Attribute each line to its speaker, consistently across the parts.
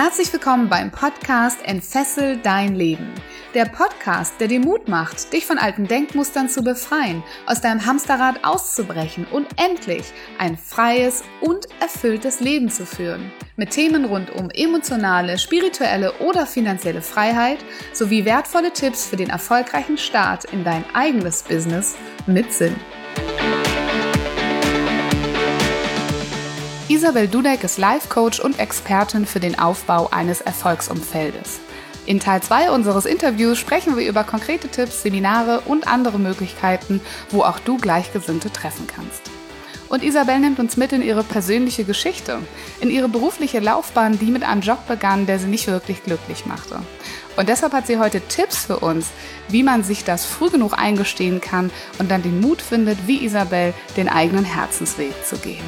Speaker 1: Herzlich willkommen beim Podcast Entfessel dein Leben. Der Podcast, der dir Mut macht, dich von alten Denkmustern zu befreien, aus deinem Hamsterrad auszubrechen und endlich ein freies und erfülltes Leben zu führen. Mit Themen rund um emotionale, spirituelle oder finanzielle Freiheit sowie wertvolle Tipps für den erfolgreichen Start in dein eigenes Business mit Sinn. Isabel Dudek ist Life Coach und Expertin für den Aufbau eines Erfolgsumfeldes. In Teil 2 unseres Interviews sprechen wir über konkrete Tipps, Seminare und andere Möglichkeiten, wo auch du Gleichgesinnte treffen kannst. Und Isabel nimmt uns mit in ihre persönliche Geschichte, in ihre berufliche Laufbahn, die mit einem Job begann, der sie nicht wirklich glücklich machte. Und deshalb hat sie heute Tipps für uns, wie man sich das früh genug eingestehen kann und dann den Mut findet, wie Isabel den eigenen Herzensweg zu gehen.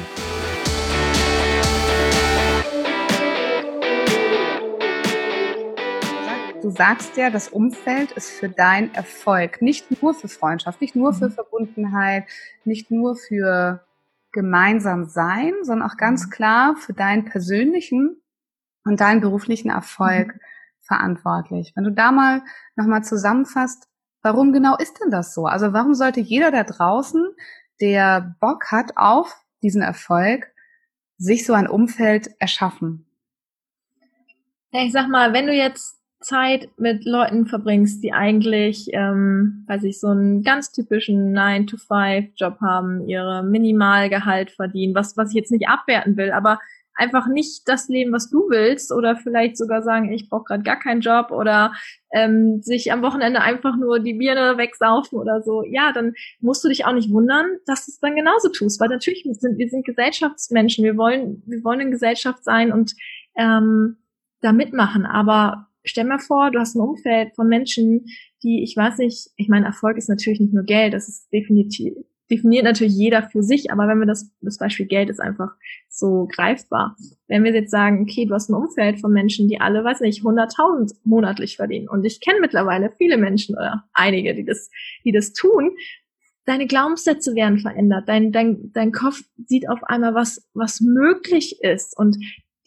Speaker 1: Sagst ja, das Umfeld ist für deinen Erfolg, nicht nur für Freundschaft, nicht nur für mhm. Verbundenheit, nicht nur für gemeinsam sein, sondern auch ganz mhm. klar für deinen persönlichen und deinen beruflichen Erfolg mhm. verantwortlich. Wenn du da mal nochmal zusammenfasst, warum genau ist denn das so? Also warum sollte jeder da draußen, der Bock hat auf diesen Erfolg, sich so ein Umfeld erschaffen?
Speaker 2: Ja, ich sag mal, wenn du jetzt Zeit mit Leuten verbringst, die eigentlich, ähm, weiß ich, so einen ganz typischen 9-to-5-Job haben, ihre Minimalgehalt verdienen, was, was ich jetzt nicht abwerten will, aber einfach nicht das Leben, was du willst, oder vielleicht sogar sagen, ich brauche gerade gar keinen Job oder ähm, sich am Wochenende einfach nur die Birne wegsaufen oder so, ja, dann musst du dich auch nicht wundern, dass du es dann genauso tust, weil natürlich sind wir sind Gesellschaftsmenschen, wir wollen, wir wollen in Gesellschaft sein und ähm, da mitmachen, aber stell mir vor, du hast ein Umfeld von Menschen, die, ich weiß nicht, ich meine, Erfolg ist natürlich nicht nur Geld, das ist definitiv, definiert natürlich jeder für sich, aber wenn wir das, das Beispiel Geld ist einfach so greifbar. Wenn wir jetzt sagen, okay, du hast ein Umfeld von Menschen, die alle, weiß nicht, 100.000 monatlich verdienen und ich kenne mittlerweile viele Menschen oder einige, die das, die das tun, deine Glaubenssätze werden verändert, dein, dein, dein Kopf sieht auf einmal, was, was möglich ist und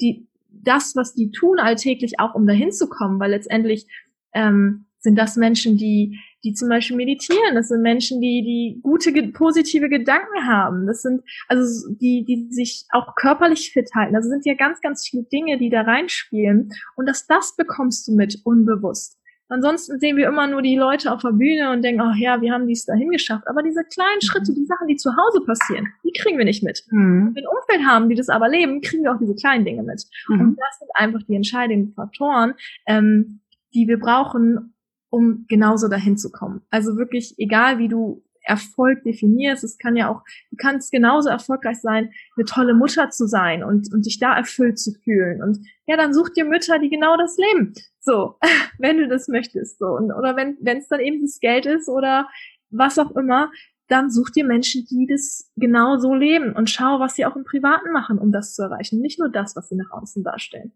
Speaker 2: die, das, was die tun alltäglich, auch um dahin zu kommen, weil letztendlich ähm, sind das Menschen, die, die zum Beispiel meditieren, das sind Menschen, die, die gute, positive Gedanken haben, das sind, also die, die sich auch körperlich fit halten. Das sind ja ganz, ganz viele Dinge, die da reinspielen. Und dass das bekommst du mit unbewusst. Ansonsten sehen wir immer nur die Leute auf der Bühne und denken, ach ja, wir haben dies dahin geschafft. Aber diese kleinen mhm. Schritte, die Sachen, die zu Hause passieren, die kriegen wir nicht mit. Mhm. Wenn wir ein Umfeld haben, die das aber leben, kriegen wir auch diese kleinen Dinge mit. Mhm. Und das sind einfach die entscheidenden Faktoren, ähm, die wir brauchen, um genauso dahin zu kommen. Also wirklich, egal wie du Erfolg definierst. Es kann ja auch, du kannst genauso erfolgreich sein, eine tolle Mutter zu sein und, und dich da erfüllt zu fühlen. Und ja, dann such dir Mütter, die genau das leben. So, wenn du das möchtest. So. Und, oder wenn wenn es dann eben das Geld ist oder was auch immer, dann such dir Menschen, die das genau so leben und schau, was sie auch im Privaten machen, um das zu erreichen. Nicht nur das, was sie nach außen darstellen.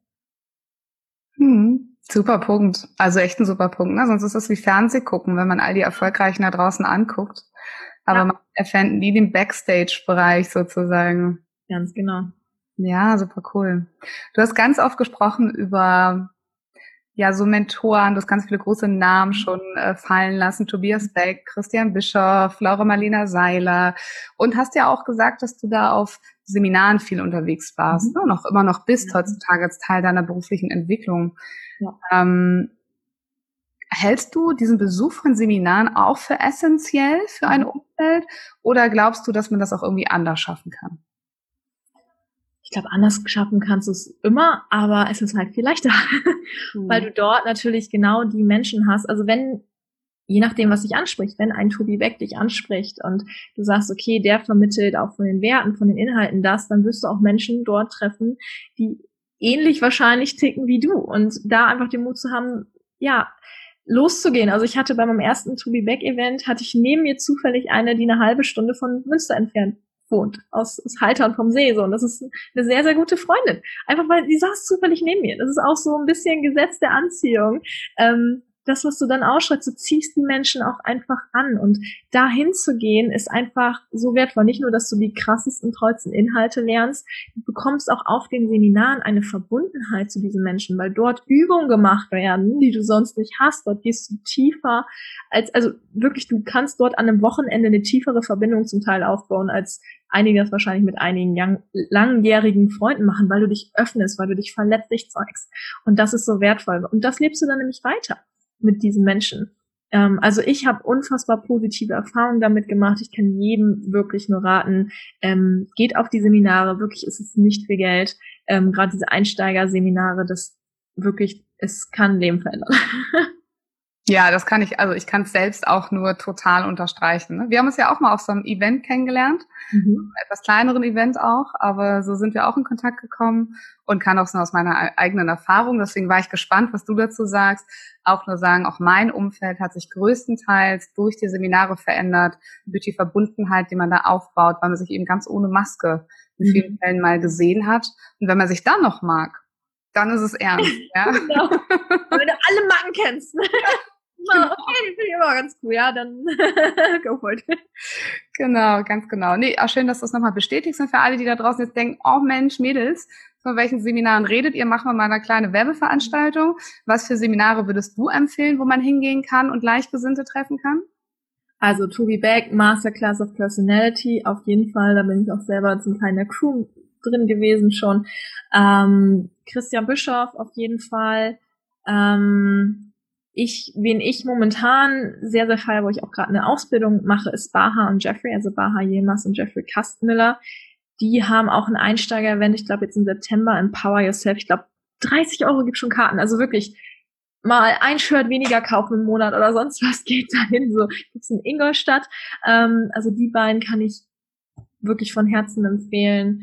Speaker 1: Hm, super Punkt. Also echt ein super Punkt. Ne? Sonst ist das wie Fernseh gucken, wenn man all die Erfolgreichen da draußen anguckt. Aber ja. man erfährt nie den Backstage-Bereich sozusagen.
Speaker 2: Ganz genau.
Speaker 1: Ja, super cool. Du hast ganz oft gesprochen über ja so Mentoren, du hast ganz viele große Namen schon äh, fallen lassen, Tobias Beck, Christian Bischoff, Laura Marlina Seiler und hast ja auch gesagt, dass du da auf Seminaren viel unterwegs warst, mhm. ne? noch immer noch bist heutzutage als Teil deiner beruflichen Entwicklung. Ja. Ähm, hältst du diesen Besuch von Seminaren auch für essentiell für ein mhm. Umfeld oder glaubst du, dass man das auch irgendwie anders schaffen kann?
Speaker 2: Ich glaube, anders schaffen kannst du es immer, aber es ist halt viel leichter, mhm. weil du dort natürlich genau die Menschen hast. Also wenn, je nachdem, was dich anspricht, wenn ein Tobi Beck dich anspricht und du sagst, okay, der vermittelt auch von den Werten, von den Inhalten das, dann wirst du auch Menschen dort treffen, die ähnlich wahrscheinlich ticken wie du und da einfach den Mut zu haben, ja, loszugehen. Also ich hatte bei meinem ersten Tobi Beck Event, hatte ich neben mir zufällig eine, die eine halbe Stunde von Münster entfernt wohnt, aus, aus Haltern vom See. So. Und das ist eine sehr, sehr gute Freundin. Einfach weil die saß zufällig neben mir. Das ist auch so ein bisschen Gesetz der Anziehung. Ähm, das, was du dann ausschreibst, du ziehst die Menschen auch einfach an. Und dahin zu gehen, ist einfach so wertvoll. Nicht nur, dass du die krassesten, tollsten Inhalte lernst, du bekommst auch auf den Seminaren eine Verbundenheit zu diesen Menschen, weil dort Übungen gemacht werden, die du sonst nicht hast. Dort gehst du tiefer als, also wirklich, du kannst dort an einem Wochenende eine tiefere Verbindung zum Teil aufbauen, als einige das wahrscheinlich mit einigen young, langjährigen Freunden machen, weil du dich öffnest, weil du dich verletzlich zeigst. Und das ist so wertvoll. Und das lebst du dann nämlich weiter mit diesen Menschen. Ähm, also ich habe unfassbar positive Erfahrungen damit gemacht. Ich kann jedem wirklich nur raten, ähm, geht auf die Seminare. Wirklich ist es nicht viel Geld. Ähm, Gerade diese Einsteigerseminare, das wirklich, es kann Leben verändern.
Speaker 1: Ja, das kann ich, also ich kann es selbst auch nur total unterstreichen. Ne? Wir haben uns ja auch mal auf so einem Event kennengelernt, mhm. etwas kleineren Event auch, aber so sind wir auch in Kontakt gekommen und kann auch so aus meiner eigenen Erfahrung, deswegen war ich gespannt, was du dazu sagst, auch nur sagen, auch mein Umfeld hat sich größtenteils durch die Seminare verändert, durch die Verbundenheit, die man da aufbaut, weil man sich eben ganz ohne Maske in mhm. vielen Fällen mal gesehen hat. Und wenn man sich dann noch mag, dann ist es ernst. Ja? genau.
Speaker 2: Wenn du alle Macken kennst. Genau. Okay, die finde ich immer ganz cool, ja, dann go for it.
Speaker 1: Genau, ganz genau. Nee, auch schön, dass du es nochmal bestätigst und für alle, die da draußen jetzt denken, oh Mensch, Mädels, von welchen Seminaren redet ihr? Machen wir mal eine kleine Werbeveranstaltung. Was für Seminare würdest du empfehlen, wo man hingehen kann und Gleichgesinnte treffen kann?
Speaker 2: Also To Be Back, Masterclass of Personality, auf jeden Fall, da bin ich auch selber zum Teil in der Crew drin gewesen schon. Ähm, Christian Bischoff auf jeden Fall. Ähm, ich, wen ich momentan sehr, sehr feiere, wo ich auch gerade eine Ausbildung mache, ist Baha und Jeffrey, also Baha Yilmaz und Jeffrey Kastmiller. Die haben auch ein Einsteiger-Event, ich glaube jetzt im September, Empower Yourself. Ich glaube, 30 Euro gibt schon Karten. Also wirklich mal ein Shirt weniger kaufen im Monat oder sonst was geht dahin. So gibt's in Ingolstadt. Ähm, also die beiden kann ich wirklich von Herzen empfehlen.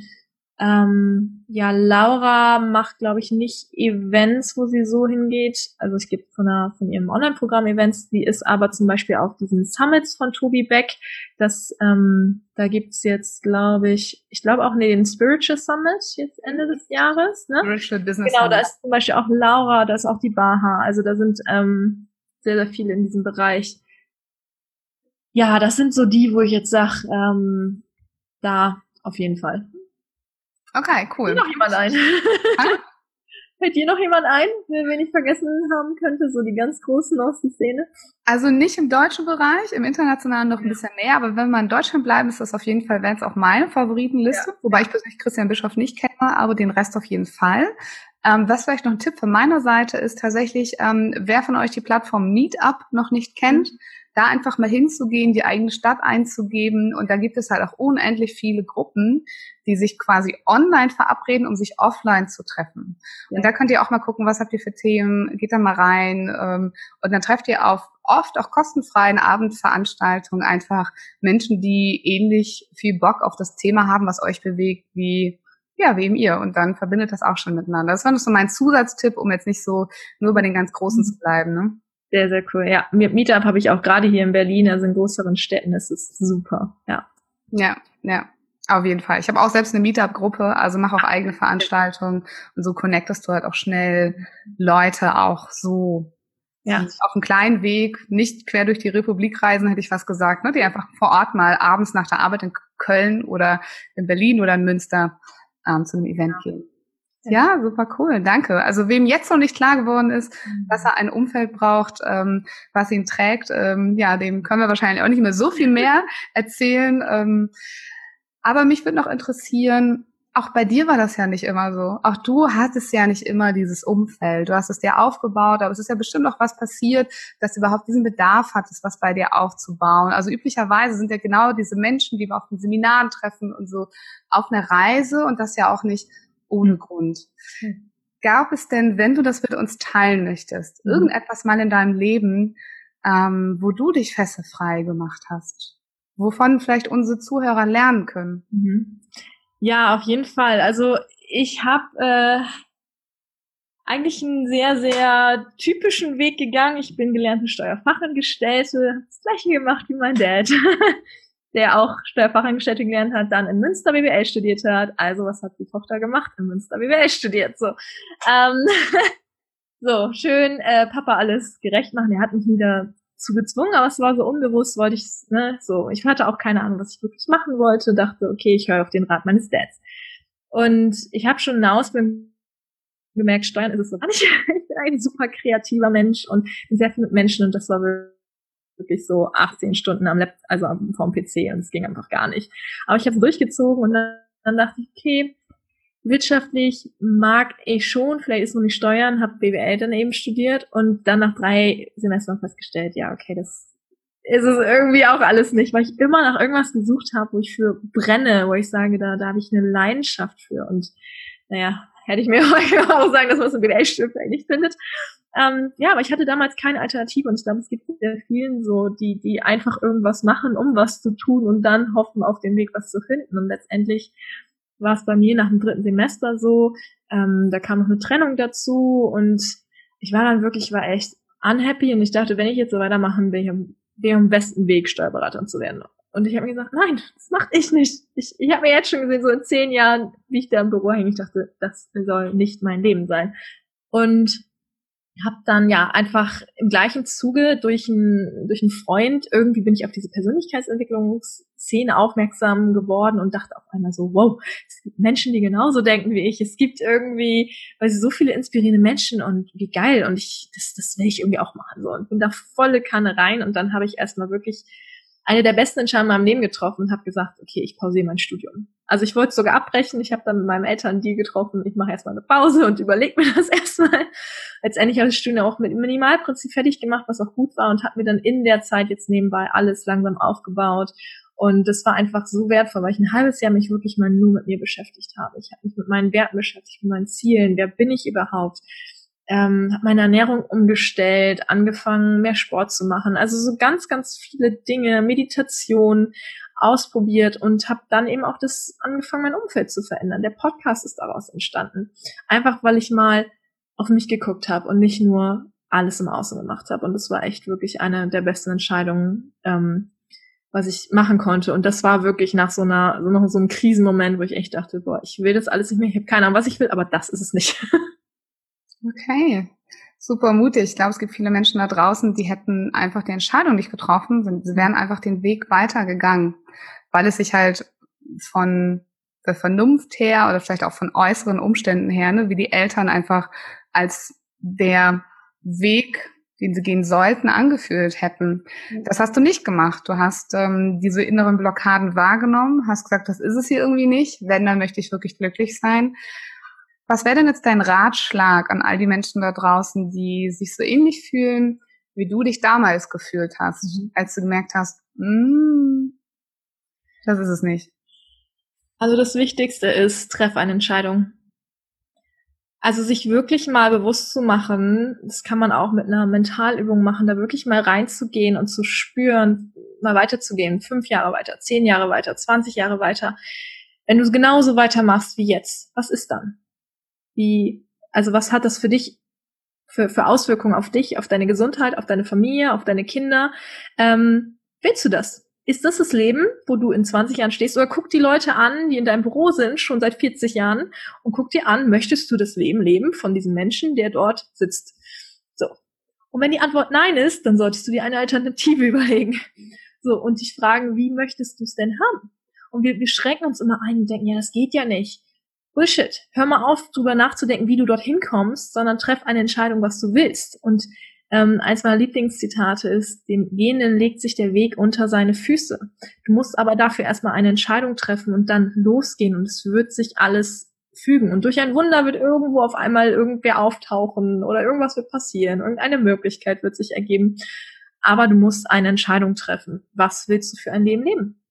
Speaker 2: Ähm, ja, Laura macht, glaube ich, nicht Events, wo sie so hingeht. Also es gibt von, einer, von ihrem Online-Programm Events. Die ist aber zum Beispiel auf diesen Summits von Tobi Beck. Das, ähm, da gibt's jetzt, glaube ich, ich glaube auch nee, den Spiritual Summit jetzt Ende des Jahres. Ne? Spiritual Business Genau, da ist zum Beispiel auch Laura, da ist auch die Baha. Also da sind ähm, sehr, sehr viele in diesem Bereich. Ja, das sind so die, wo ich jetzt sag, ähm, da auf jeden Fall.
Speaker 1: Okay, cool.
Speaker 2: Fällt noch jemand ein? Fällt dir noch jemand ein, wen ich vergessen haben könnte? So die ganz großen aus der Szene?
Speaker 1: Also nicht im deutschen Bereich, im internationalen noch ein bisschen mehr, aber wenn wir in Deutschland bleiben, ist das auf jeden Fall, wäre es auch meine Favoritenliste, ja. wobei ich persönlich Christian Bischof nicht kenne, aber den Rest auf jeden Fall. Ähm, was vielleicht noch ein Tipp von meiner Seite ist tatsächlich, ähm, wer von euch die Plattform Meetup noch nicht kennt, mhm da einfach mal hinzugehen, die eigene Stadt einzugeben. Und da gibt es halt auch unendlich viele Gruppen, die sich quasi online verabreden, um sich offline zu treffen. Ja. Und da könnt ihr auch mal gucken, was habt ihr für Themen, geht da mal rein. Ähm, und dann trefft ihr auf oft auch kostenfreien Abendveranstaltungen einfach Menschen, die ähnlich viel Bock auf das Thema haben, was euch bewegt, wie ja, wie eben ihr. Und dann verbindet das auch schon miteinander. Das war noch so mein Zusatztipp, um jetzt nicht so nur bei den ganz Großen mhm. zu bleiben. Ne?
Speaker 2: Sehr, sehr cool. Ja, Meetup habe ich auch gerade hier in Berlin, also in größeren Städten, das ist super. Ja.
Speaker 1: Ja, ja. Auf jeden Fall. Ich habe auch selbst eine Meetup-Gruppe, also mache auch eigene Veranstaltungen und so connectest du halt auch schnell Leute auch so ja. auf einem kleinen Weg, nicht quer durch die Republik reisen, hätte ich was gesagt, ne? die einfach vor Ort mal abends nach der Arbeit in Köln oder in Berlin oder in Münster ähm, zu einem Event ja. gehen. Ja, super cool, danke. Also wem jetzt noch nicht klar geworden ist, mhm. dass er ein Umfeld braucht, ähm, was ihn trägt, ähm, ja, dem können wir wahrscheinlich auch nicht mehr so viel mehr erzählen. Ähm, aber mich würde noch interessieren, auch bei dir war das ja nicht immer so. Auch du hattest ja nicht immer dieses Umfeld. Du hast es dir aufgebaut, aber es ist ja bestimmt auch was passiert, dass du überhaupt diesen Bedarf hattest, was bei dir aufzubauen. Also üblicherweise sind ja genau diese Menschen, die wir auf den Seminaren treffen und so auf einer Reise und das ja auch nicht ohne Grund. Gab es denn, wenn du das mit uns teilen möchtest, mhm. irgendetwas mal in deinem Leben, ähm, wo du dich fesselfrei gemacht hast? Wovon vielleicht unsere Zuhörer lernen können?
Speaker 2: Mhm. Ja, auf jeden Fall. Also ich habe äh, eigentlich einen sehr, sehr typischen Weg gegangen. Ich bin gelernte Steuerfachangestellte, habe das gleiche gemacht wie mein Dad. der auch Steuerfachangestellte gelernt hat, dann in Münster BWL studiert hat. Also was hat die Tochter gemacht? In Münster BWL studiert. So. Ähm, so, schön äh, Papa alles gerecht machen. Er hat mich nie dazu gezwungen, aber es war so unbewusst, wollte ich, ne, so. Ich hatte auch keine Ahnung, was ich wirklich machen wollte, dachte, okay, ich höre auf den Rat meines Dads. Und ich habe schon Ausbildung gemerkt, Steuern ist es so. Ich bin ein super kreativer Mensch und sehr viel mit Menschen und das war wirklich so 18 Stunden am Laptop, also vom PC und es ging einfach gar nicht. Aber ich habe es durchgezogen und dann, dann dachte ich, okay, wirtschaftlich mag ich schon, vielleicht ist nur nicht Steuern, habe BWL dann eben studiert und dann nach drei Semestern festgestellt, ja, okay, das ist es irgendwie auch alles nicht, weil ich immer nach irgendwas gesucht habe, wo ich für brenne, wo ich sage, da, da habe ich eine Leidenschaft für und naja, hätte ich mir auch sagen, dass man es im BWL-Studium vielleicht nicht findet. Ähm, ja, aber ich hatte damals keine Alternative und ich glaube, es gibt sehr vielen so, die, die einfach irgendwas machen, um was zu tun und dann hoffen, auf dem Weg was zu finden. Und letztendlich war es bei mir nach dem dritten Semester so, ähm, da kam noch eine Trennung dazu und ich war dann wirklich, war echt unhappy und ich dachte, wenn ich jetzt so weitermachen will, ich am, bin am besten Weg, Steuerberaterin zu werden. Und ich habe mir gesagt, nein, das mache ich nicht. Ich, ich habe mir jetzt schon gesehen, so in zehn Jahren, wie ich da im Büro hänge, ich dachte, das soll nicht mein Leben sein. Und habe dann ja einfach im gleichen Zuge durch einen durch einen Freund irgendwie bin ich auf diese Persönlichkeitsentwicklungsszene aufmerksam geworden und dachte auf einmal so wow es gibt Menschen die genauso denken wie ich. Es gibt irgendwie weil sie so viele inspirierende Menschen und wie geil. Und ich das das will ich irgendwie auch machen so. Und bin da volle Kanne rein und dann habe ich erstmal wirklich eine der besten Entscheidungen in meinem Leben getroffen und habe gesagt, okay, ich pausiere mein Studium. Also ich wollte sogar abbrechen. Ich habe dann mit meinem Eltern die getroffen, ich mache erstmal eine Pause und überlege mir das erstmal. Letztendlich habe ich das Studium auch mit Minimalprinzip fertig gemacht, was auch gut war und habe mir dann in der Zeit jetzt nebenbei alles langsam aufgebaut. Und das war einfach so wertvoll, weil ich ein halbes Jahr mich wirklich mal nur mit mir beschäftigt habe. Ich habe mich mit meinen Werten beschäftigt, mit meinen Zielen. Wer bin ich überhaupt? Ähm, habe meine Ernährung umgestellt, angefangen mehr Sport zu machen, also so ganz, ganz viele Dinge, Meditation ausprobiert und habe dann eben auch das angefangen, mein Umfeld zu verändern. Der Podcast ist daraus entstanden, einfach weil ich mal auf mich geguckt habe und nicht nur alles im Außen gemacht habe. Und das war echt wirklich eine der besten Entscheidungen, ähm, was ich machen konnte. Und das war wirklich nach so einer, so noch so einem Krisenmoment, wo ich echt dachte, boah, ich will das alles nicht mehr, ich habe keine Ahnung, was ich will, aber das ist es nicht.
Speaker 1: Okay, super mutig. Ich glaube, es gibt viele Menschen da draußen, die hätten einfach die Entscheidung nicht getroffen, sie wären einfach den Weg weitergegangen, weil es sich halt von der Vernunft her oder vielleicht auch von äußeren Umständen her, ne, wie die Eltern einfach als der Weg, den sie gehen sollten, angefühlt hätten. Das hast du nicht gemacht. Du hast ähm, diese inneren Blockaden wahrgenommen, hast gesagt, das ist es hier irgendwie nicht. Wenn, dann möchte ich wirklich glücklich sein. Was wäre denn jetzt dein Ratschlag an all die Menschen da draußen, die sich so ähnlich fühlen, wie du dich damals gefühlt hast, mhm. als du gemerkt hast, mm, das ist es nicht?
Speaker 2: Also das Wichtigste ist, treff eine Entscheidung. Also sich wirklich mal bewusst zu machen, das kann man auch mit einer Mentalübung machen, da wirklich mal reinzugehen und zu spüren, mal weiterzugehen, fünf Jahre weiter, zehn Jahre weiter, zwanzig Jahre weiter. Wenn du genauso weitermachst wie jetzt, was ist dann? Wie, also was hat das für dich für, für Auswirkungen auf dich, auf deine Gesundheit, auf deine Familie, auf deine Kinder? Ähm, willst du das? Ist das das Leben, wo du in 20 Jahren stehst? Oder guck die Leute an, die in deinem Büro sind, schon seit 40 Jahren, und guck dir an, möchtest du das Leben leben von diesem Menschen, der dort sitzt? So. Und wenn die Antwort nein ist, dann solltest du dir eine Alternative überlegen. So, und dich fragen, wie möchtest du es denn haben? Und wir, wir schränken uns immer ein und denken, ja, das geht ja nicht. Bullshit. Hör mal auf, drüber nachzudenken, wie du dorthin kommst, sondern treff eine Entscheidung, was du willst. Und ähm, eins meiner Lieblingszitate ist, dem Gehenden legt sich der Weg unter seine Füße. Du musst aber dafür erstmal eine Entscheidung treffen und dann losgehen und es wird sich alles fügen. Und durch ein Wunder wird irgendwo auf einmal irgendwer auftauchen oder irgendwas wird passieren, irgendeine Möglichkeit wird sich ergeben. Aber du musst eine Entscheidung treffen. Was willst du für ein Leben leben?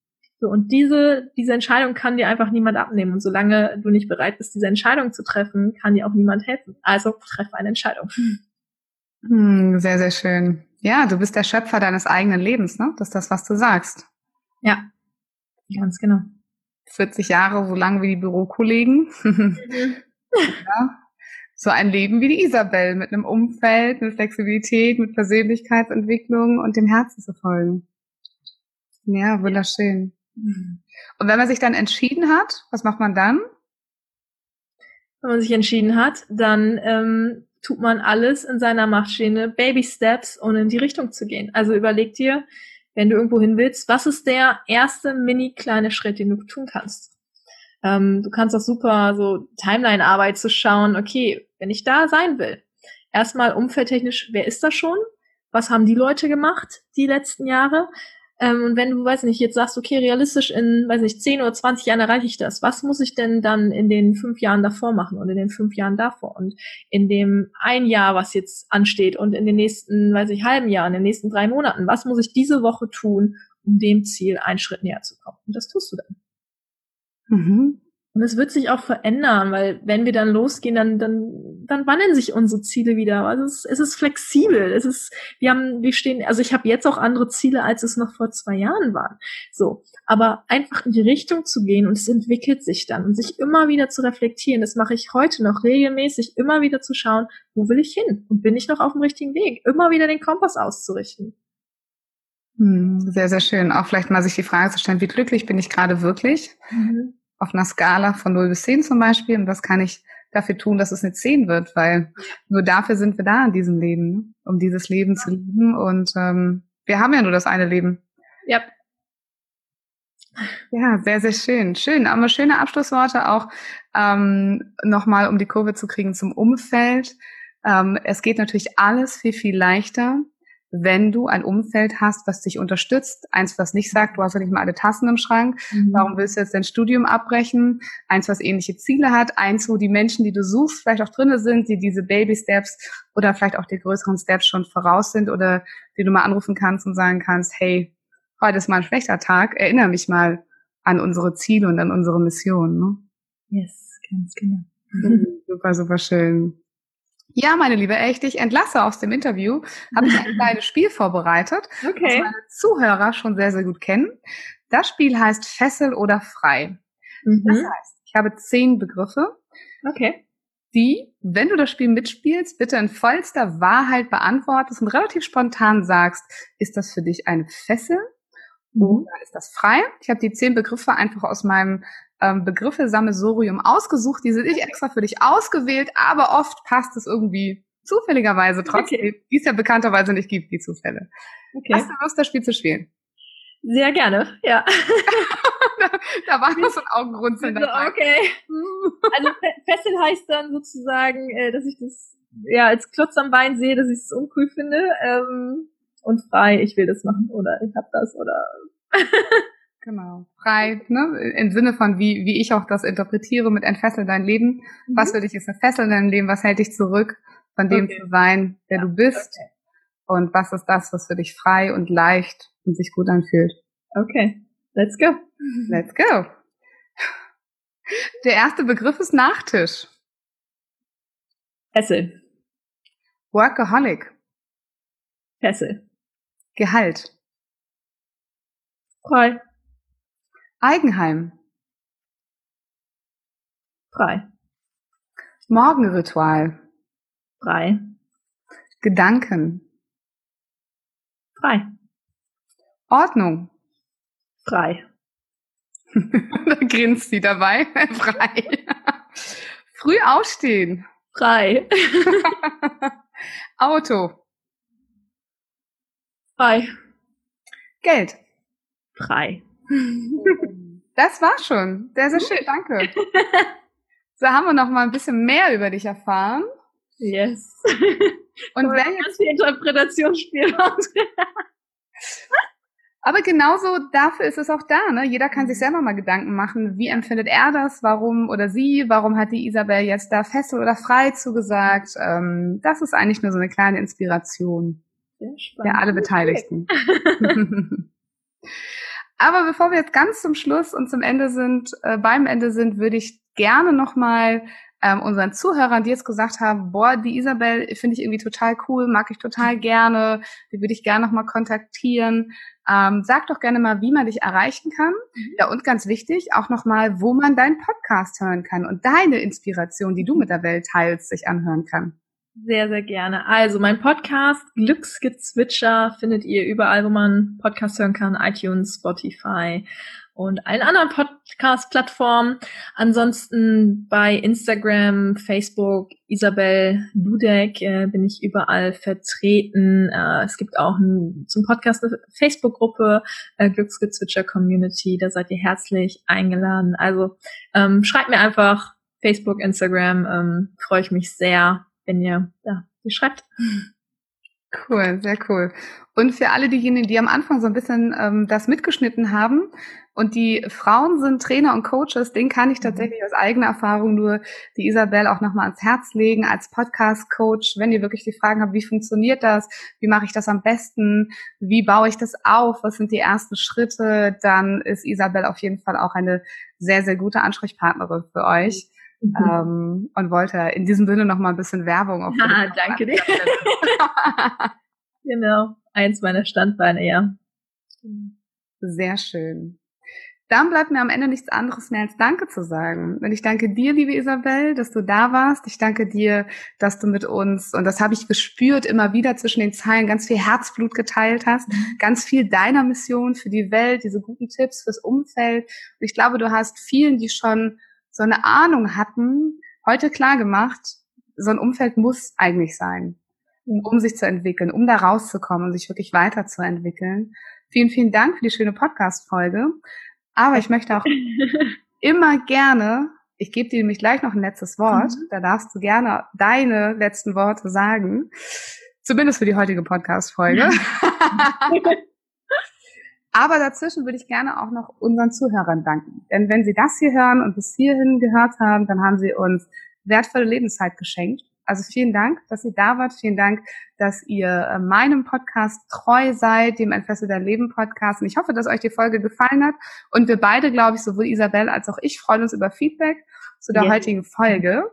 Speaker 2: So, und diese, diese Entscheidung kann dir einfach niemand abnehmen. Und solange du nicht bereit bist, diese Entscheidung zu treffen, kann dir auch niemand helfen. Also treffe eine Entscheidung.
Speaker 1: Hm, sehr, sehr schön. Ja, du bist der Schöpfer deines eigenen Lebens, ne? Das ist das, was du sagst.
Speaker 2: Ja, ganz genau.
Speaker 1: 40 Jahre, so lange wie die Bürokollegen. Mhm. ja. So ein Leben wie die Isabel, mit einem Umfeld, mit Flexibilität, mit Persönlichkeitsentwicklung und dem Herzen zu folgen. Ja, wunderschön. Und wenn man sich dann entschieden hat, was macht man dann?
Speaker 2: Wenn man sich entschieden hat, dann ähm, tut man alles in seiner Macht stehende Baby Steps, um in die Richtung zu gehen. Also überleg dir, wenn du irgendwo hin willst, was ist der erste mini kleine Schritt, den du tun kannst? Ähm, du kannst auch super so Timeline-Arbeit zu schauen, okay, wenn ich da sein will, erstmal umfeldtechnisch, wer ist da schon? Was haben die Leute gemacht die letzten Jahre? Ähm, und wenn du, weiß nicht, jetzt sagst, okay, realistisch in, weiß nicht, 10 oder 20 Jahren erreiche ich das. Was muss ich denn dann in den fünf Jahren davor machen und in den fünf Jahren davor und in dem ein Jahr, was jetzt ansteht und in den nächsten, weiß ich, halben Jahr, in den nächsten drei Monaten? Was muss ich diese Woche tun, um dem Ziel einen Schritt näher zu kommen? Und das tust du dann. Mhm. Und es wird sich auch verändern, weil wenn wir dann losgehen, dann, dann, dann wandeln sich unsere Ziele wieder. Also es, es ist flexibel. Es ist, wir haben, wir stehen, also ich habe jetzt auch andere Ziele, als es noch vor zwei Jahren waren. So. Aber einfach in die Richtung zu gehen und es entwickelt sich dann und sich immer wieder zu reflektieren. Das mache ich heute noch regelmäßig, immer wieder zu schauen, wo will ich hin? Und bin ich noch auf dem richtigen Weg? Immer wieder den Kompass auszurichten.
Speaker 1: Hm, sehr, sehr schön. Auch vielleicht mal sich die Frage zu stellen, wie glücklich bin ich gerade wirklich? Mhm auf einer Skala von 0 bis 10 zum Beispiel und was kann ich dafür tun, dass es eine 10 wird, weil nur dafür sind wir da in diesem Leben, um dieses Leben zu lieben und ähm, wir haben ja nur das eine Leben.
Speaker 2: Ja.
Speaker 1: Ja, sehr, sehr schön. Schön, aber schöne Abschlussworte auch ähm, nochmal, um die Kurve zu kriegen zum Umfeld. Ähm, es geht natürlich alles viel, viel leichter, wenn du ein Umfeld hast, was dich unterstützt, eins, was nicht sagt, du hast ja nicht mal alle Tassen im Schrank, mhm. warum willst du jetzt dein Studium abbrechen, eins, was ähnliche Ziele hat, eins, wo die Menschen, die du suchst, vielleicht auch drinne sind, die diese Baby-Steps oder vielleicht auch die größeren Steps schon voraus sind oder die du mal anrufen kannst und sagen kannst, hey, heute ist mal ein schlechter Tag, erinnere mich mal an unsere Ziele und an unsere Mission. Ne?
Speaker 2: Yes, ganz genau.
Speaker 1: super, super schön. Ja, meine Liebe, echt, ich entlasse aus dem Interview. Habe ich ein kleines Spiel vorbereitet,
Speaker 2: okay.
Speaker 1: das meine Zuhörer schon sehr, sehr gut kennen. Das Spiel heißt Fessel oder Frei. Mhm. Das heißt, ich habe zehn Begriffe,
Speaker 2: okay.
Speaker 1: die, wenn du das Spiel mitspielst, bitte in vollster Wahrheit beantwortest und relativ spontan sagst, ist das für dich eine Fessel mhm. oder ist das frei? Ich habe die zehn Begriffe einfach aus meinem ähm, Begriffe-Sammelsurium ausgesucht. Die sind nicht extra für dich ausgewählt, aber oft passt es irgendwie zufälligerweise trotzdem, okay. die es ja bekannterweise nicht gibt, die Zufälle. Okay. Hast du Lust, das Spiel zu spielen?
Speaker 2: Sehr gerne, ja.
Speaker 1: da, da war noch so ein Augenrunzeln
Speaker 2: dabei. Okay. Also Fessel heißt dann sozusagen, äh, dass ich das ja als Klotz am Bein sehe, dass ich es uncool finde. Ähm, und frei, ich will das machen oder ich hab das oder
Speaker 1: Genau. Frei, ne? Im Sinne von, wie, wie ich auch das interpretiere mit entfessel dein Leben. Mhm. Was für dich ist ein Fessel in deinem Leben? Was hält dich zurück, von dem okay. zu sein, der ja, du bist? Okay. Und was ist das, was für dich frei und leicht und sich gut anfühlt?
Speaker 2: Okay. Let's go.
Speaker 1: Let's go. Der erste Begriff ist Nachtisch.
Speaker 2: Fessel.
Speaker 1: Workaholic.
Speaker 2: Fessel.
Speaker 1: Gehalt.
Speaker 2: Frei.
Speaker 1: Eigenheim.
Speaker 2: Frei.
Speaker 1: Morgenritual.
Speaker 2: Frei.
Speaker 1: Gedanken.
Speaker 2: Frei.
Speaker 1: Ordnung.
Speaker 2: Frei.
Speaker 1: da grinst sie dabei. Frei. Früh aufstehen.
Speaker 2: Frei.
Speaker 1: Auto.
Speaker 2: Frei.
Speaker 1: Geld.
Speaker 2: Frei.
Speaker 1: Das war schon. Sehr, sehr schön. Danke. So haben wir noch mal ein bisschen mehr über dich erfahren.
Speaker 2: Yes.
Speaker 1: Und wer jetzt
Speaker 2: die Interpretationsspielraum.
Speaker 1: Aber genauso dafür ist es auch da. Ne? Jeder kann sich selber mal Gedanken machen, wie empfindet er das, warum oder sie, warum hat die Isabel jetzt da fest oder frei zugesagt. Ähm, das ist eigentlich nur so eine kleine Inspiration für alle Beteiligten. Aber bevor wir jetzt ganz zum Schluss und zum Ende sind, äh, beim Ende sind, würde ich gerne nochmal ähm, unseren Zuhörern, die jetzt gesagt haben, boah, die Isabel finde ich irgendwie total cool, mag ich total gerne, die würde ich gerne nochmal kontaktieren. Ähm, sag doch gerne mal, wie man dich erreichen kann. Mhm. Ja, und ganz wichtig, auch nochmal, wo man deinen Podcast hören kann und deine Inspiration, die du mit der Welt teilst, sich anhören kann.
Speaker 2: Sehr, sehr gerne. Also mein Podcast Glücksgezwitscher findet ihr überall, wo man Podcast hören kann, iTunes, Spotify und allen anderen Podcast-Plattformen. Ansonsten bei Instagram, Facebook, Isabel Dudek äh, bin ich überall vertreten. Äh, es gibt auch ein, zum Podcast eine Facebook-Gruppe, äh, Glücksgezwitscher Community. Da seid ihr herzlich eingeladen. Also ähm, schreibt mir einfach Facebook, Instagram. Ähm, Freue ich mich sehr, wenn ihr ja, ihr schreibt.
Speaker 1: Cool, sehr cool. Und für alle diejenigen, die am Anfang so ein bisschen ähm, das mitgeschnitten haben und die Frauen sind Trainer und Coaches, den kann ich mhm. tatsächlich aus eigener Erfahrung nur die Isabel auch nochmal ans Herz legen als Podcast-Coach. Wenn ihr wirklich die Fragen habt, wie funktioniert das? Wie mache ich das am besten? Wie baue ich das auf? Was sind die ersten Schritte? Dann ist Isabel auf jeden Fall auch eine sehr, sehr gute Ansprechpartnerin für euch. Mhm. Ähm, und wollte in diesem Sinne noch mal ein bisschen Werbung
Speaker 2: auf. Ah, danke dir. genau, eins meiner Standbeine, ja.
Speaker 1: Sehr schön. Dann bleibt mir am Ende nichts anderes mehr als Danke zu sagen. Und ich danke dir, liebe Isabel, dass du da warst. Ich danke dir, dass du mit uns, und das habe ich gespürt, immer wieder zwischen den Zeilen ganz viel Herzblut geteilt hast, mhm. ganz viel deiner Mission für die Welt, diese guten Tipps fürs Umfeld. Und ich glaube, du hast vielen, die schon so eine Ahnung hatten, heute klar gemacht, so ein Umfeld muss eigentlich sein, um sich zu entwickeln, um da rauszukommen und sich wirklich weiterzuentwickeln. Vielen, vielen Dank für die schöne Podcast-Folge. Aber ich möchte auch immer gerne, ich gebe dir nämlich gleich noch ein letztes Wort, mhm. da darfst du gerne deine letzten Worte sagen. Zumindest für die heutige Podcast-Folge. Aber dazwischen würde ich gerne auch noch unseren Zuhörern danken. Denn wenn Sie das hier hören und bis hierhin gehört haben, dann haben Sie uns wertvolle Lebenszeit geschenkt. Also vielen Dank, dass ihr da wart. Vielen Dank, dass ihr äh, meinem Podcast treu seid, dem Entfessel dein Leben Podcast. Und ich hoffe, dass euch die Folge gefallen hat. Und wir beide, glaube ich, sowohl Isabel als auch ich freuen uns über Feedback zu der yeah. heutigen Folge.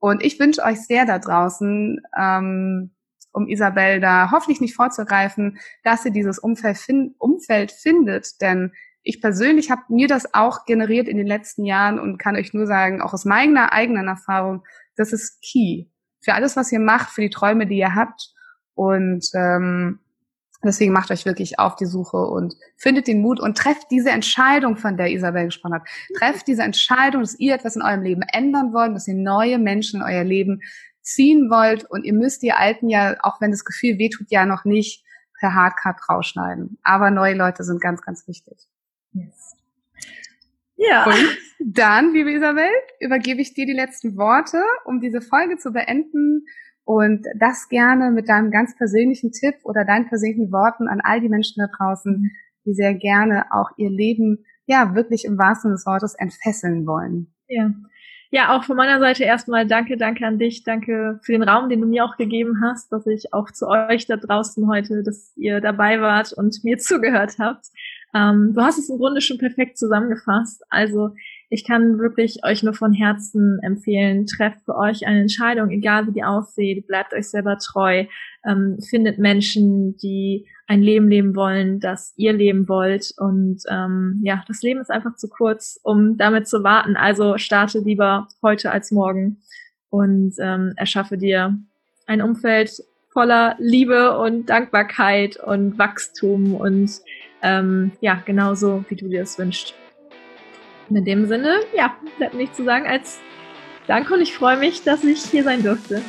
Speaker 1: Und ich wünsche euch sehr da draußen, ähm, um Isabel da hoffentlich nicht vorzugreifen, dass sie dieses Umfeld, fin Umfeld findet. Denn ich persönlich habe mir das auch generiert in den letzten Jahren und kann euch nur sagen, auch aus meiner eigenen Erfahrung, das ist key für alles, was ihr macht, für die Träume, die ihr habt. Und ähm, deswegen macht euch wirklich auf die Suche und findet den Mut und trefft diese Entscheidung, von der Isabel gesprochen hat. Trefft diese Entscheidung, dass ihr etwas in eurem Leben ändern wollt, dass ihr neue Menschen in euer Leben ziehen wollt und ihr müsst die alten ja, auch wenn das Gefühl wehtut, ja noch nicht per Hardcut rausschneiden. Aber neue Leute sind ganz, ganz wichtig. Yes. Ja. Und dann, liebe Isabel, übergebe ich dir die letzten Worte, um diese Folge zu beenden und das gerne mit deinem ganz persönlichen Tipp oder deinen persönlichen Worten an all die Menschen da draußen, die sehr gerne auch ihr Leben ja wirklich im wahrsten Sinne des Wortes entfesseln wollen.
Speaker 2: Ja. Ja, auch von meiner Seite erstmal danke, danke an dich, danke für den Raum, den du mir auch gegeben hast, dass ich auch zu euch da draußen heute, dass ihr dabei wart und mir zugehört habt. Ähm, du hast es im Grunde schon perfekt zusammengefasst. Also ich kann wirklich euch nur von Herzen empfehlen, trefft für euch eine Entscheidung, egal wie die aussieht, bleibt euch selber treu, ähm, findet Menschen, die ein Leben leben wollen, das ihr leben wollt. Und ähm, ja, das Leben ist einfach zu kurz, um damit zu warten. Also starte lieber heute als morgen und ähm, erschaffe dir ein Umfeld voller Liebe und Dankbarkeit und Wachstum und ähm, ja, genauso wie du dir es wünschst. Und in dem Sinne, ja, bleibt nichts zu sagen als Danke und ich freue mich, dass ich hier sein durfte.